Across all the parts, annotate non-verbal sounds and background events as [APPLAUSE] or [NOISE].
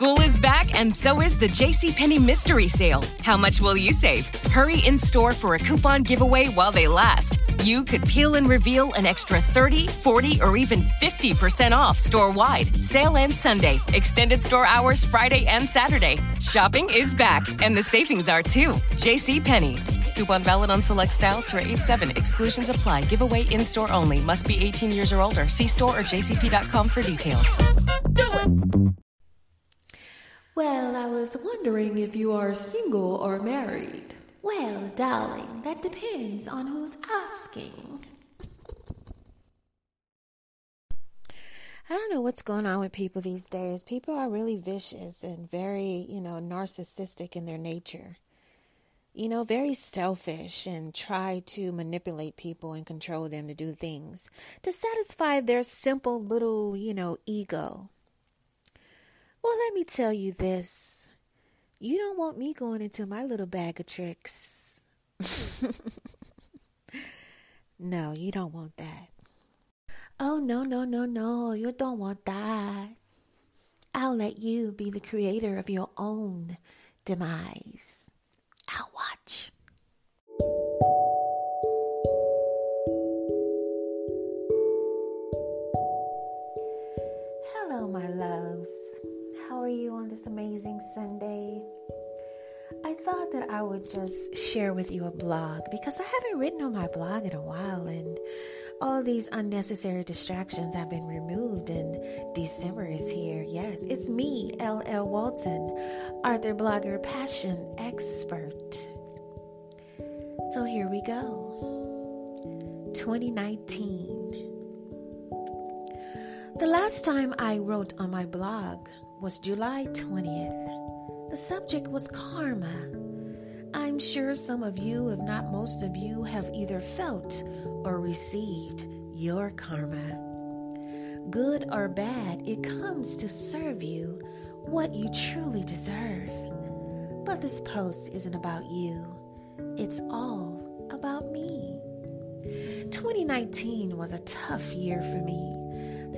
School is back and so is the JCPenney Mystery Sale. How much will you save? Hurry in store for a coupon giveaway while they last. You could peel and reveal an extra 30, 40, or even 50% off store wide. Sale ends Sunday. Extended store hours Friday and Saturday. Shopping is back and the savings are too. JCPenney. Coupon valid on select styles through 8 7. Exclusions apply. Giveaway in store only. Must be 18 years or older. See store or jcp.com for details. Do it! Well, I was wondering if you are single or married. Well, darling, that depends on who's asking. I don't know what's going on with people these days. People are really vicious and very, you know, narcissistic in their nature. You know, very selfish and try to manipulate people and control them to do things to satisfy their simple little, you know, ego. Well, let me tell you this. You don't want me going into my little bag of tricks. [LAUGHS] no, you don't want that. Oh, no, no, no, no. You don't want that. I'll let you be the creator of your own demise. You on this amazing Sunday? I thought that I would just share with you a blog because I haven't written on my blog in a while and all these unnecessary distractions have been removed and December is here. Yes, it's me, LL Walton, author, blogger, passion expert. So here we go. 2019. The last time I wrote on my blog was July 20th. The subject was karma. I'm sure some of you, if not most of you, have either felt or received your karma. Good or bad, it comes to serve you what you truly deserve. But this post isn't about you, it's all about me. 2019 was a tough year for me.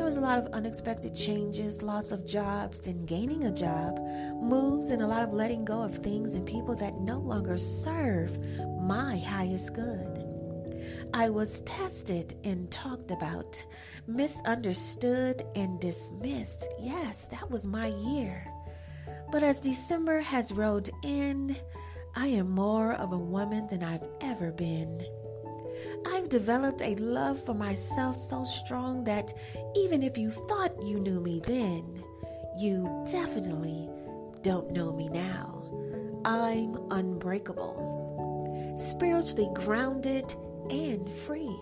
There was a lot of unexpected changes, loss of jobs and gaining a job, moves, and a lot of letting go of things and people that no longer serve my highest good. I was tested and talked about, misunderstood and dismissed. Yes, that was my year. But as December has rolled in, I am more of a woman than I've ever been. I've developed a love for myself so strong that even if you thought you knew me then, you definitely don't know me now. I'm unbreakable, spiritually grounded and free.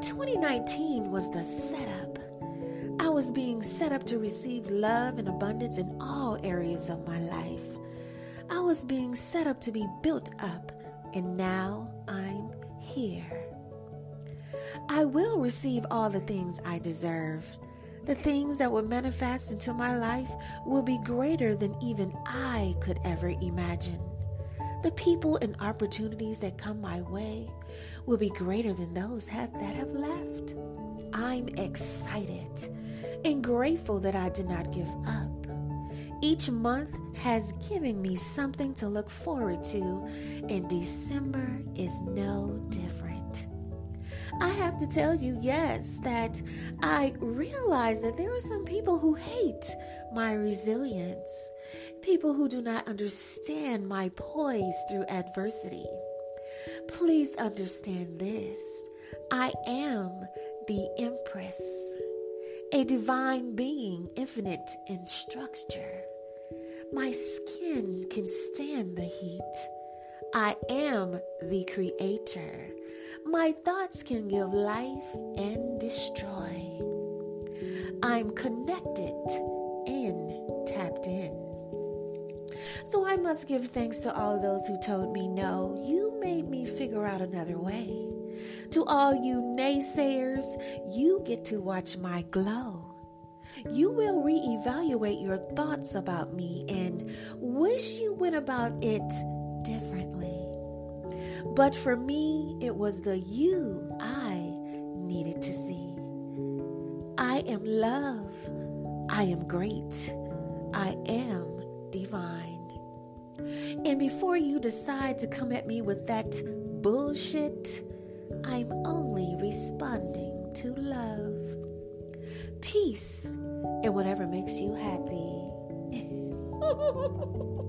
2019 was the setup. I was being set up to receive love and abundance in all areas of my life. I was being set up to be built up, and now here. I will receive all the things I deserve. The things that will manifest into my life will be greater than even I could ever imagine. The people and opportunities that come my way will be greater than those have, that have left. I'm excited and grateful that I did not give up. Each month has given me something to look forward to, and December is no different. I have to tell you, yes, that I realize that there are some people who hate my resilience, people who do not understand my poise through adversity. Please understand this I am the Empress, a divine being, infinite in structure. My skin can stand the heat. I am the creator. My thoughts can give life and destroy. I'm connected and tapped in. So I must give thanks to all those who told me no. You made me figure out another way. To all you naysayers, you get to watch my glow. You will reevaluate your thoughts about me and wish you went about it differently. But for me, it was the you I needed to see. I am love. I am great. I am divine. And before you decide to come at me with that bullshit, I'm only responding to love. Peace and whatever makes you happy. [LAUGHS]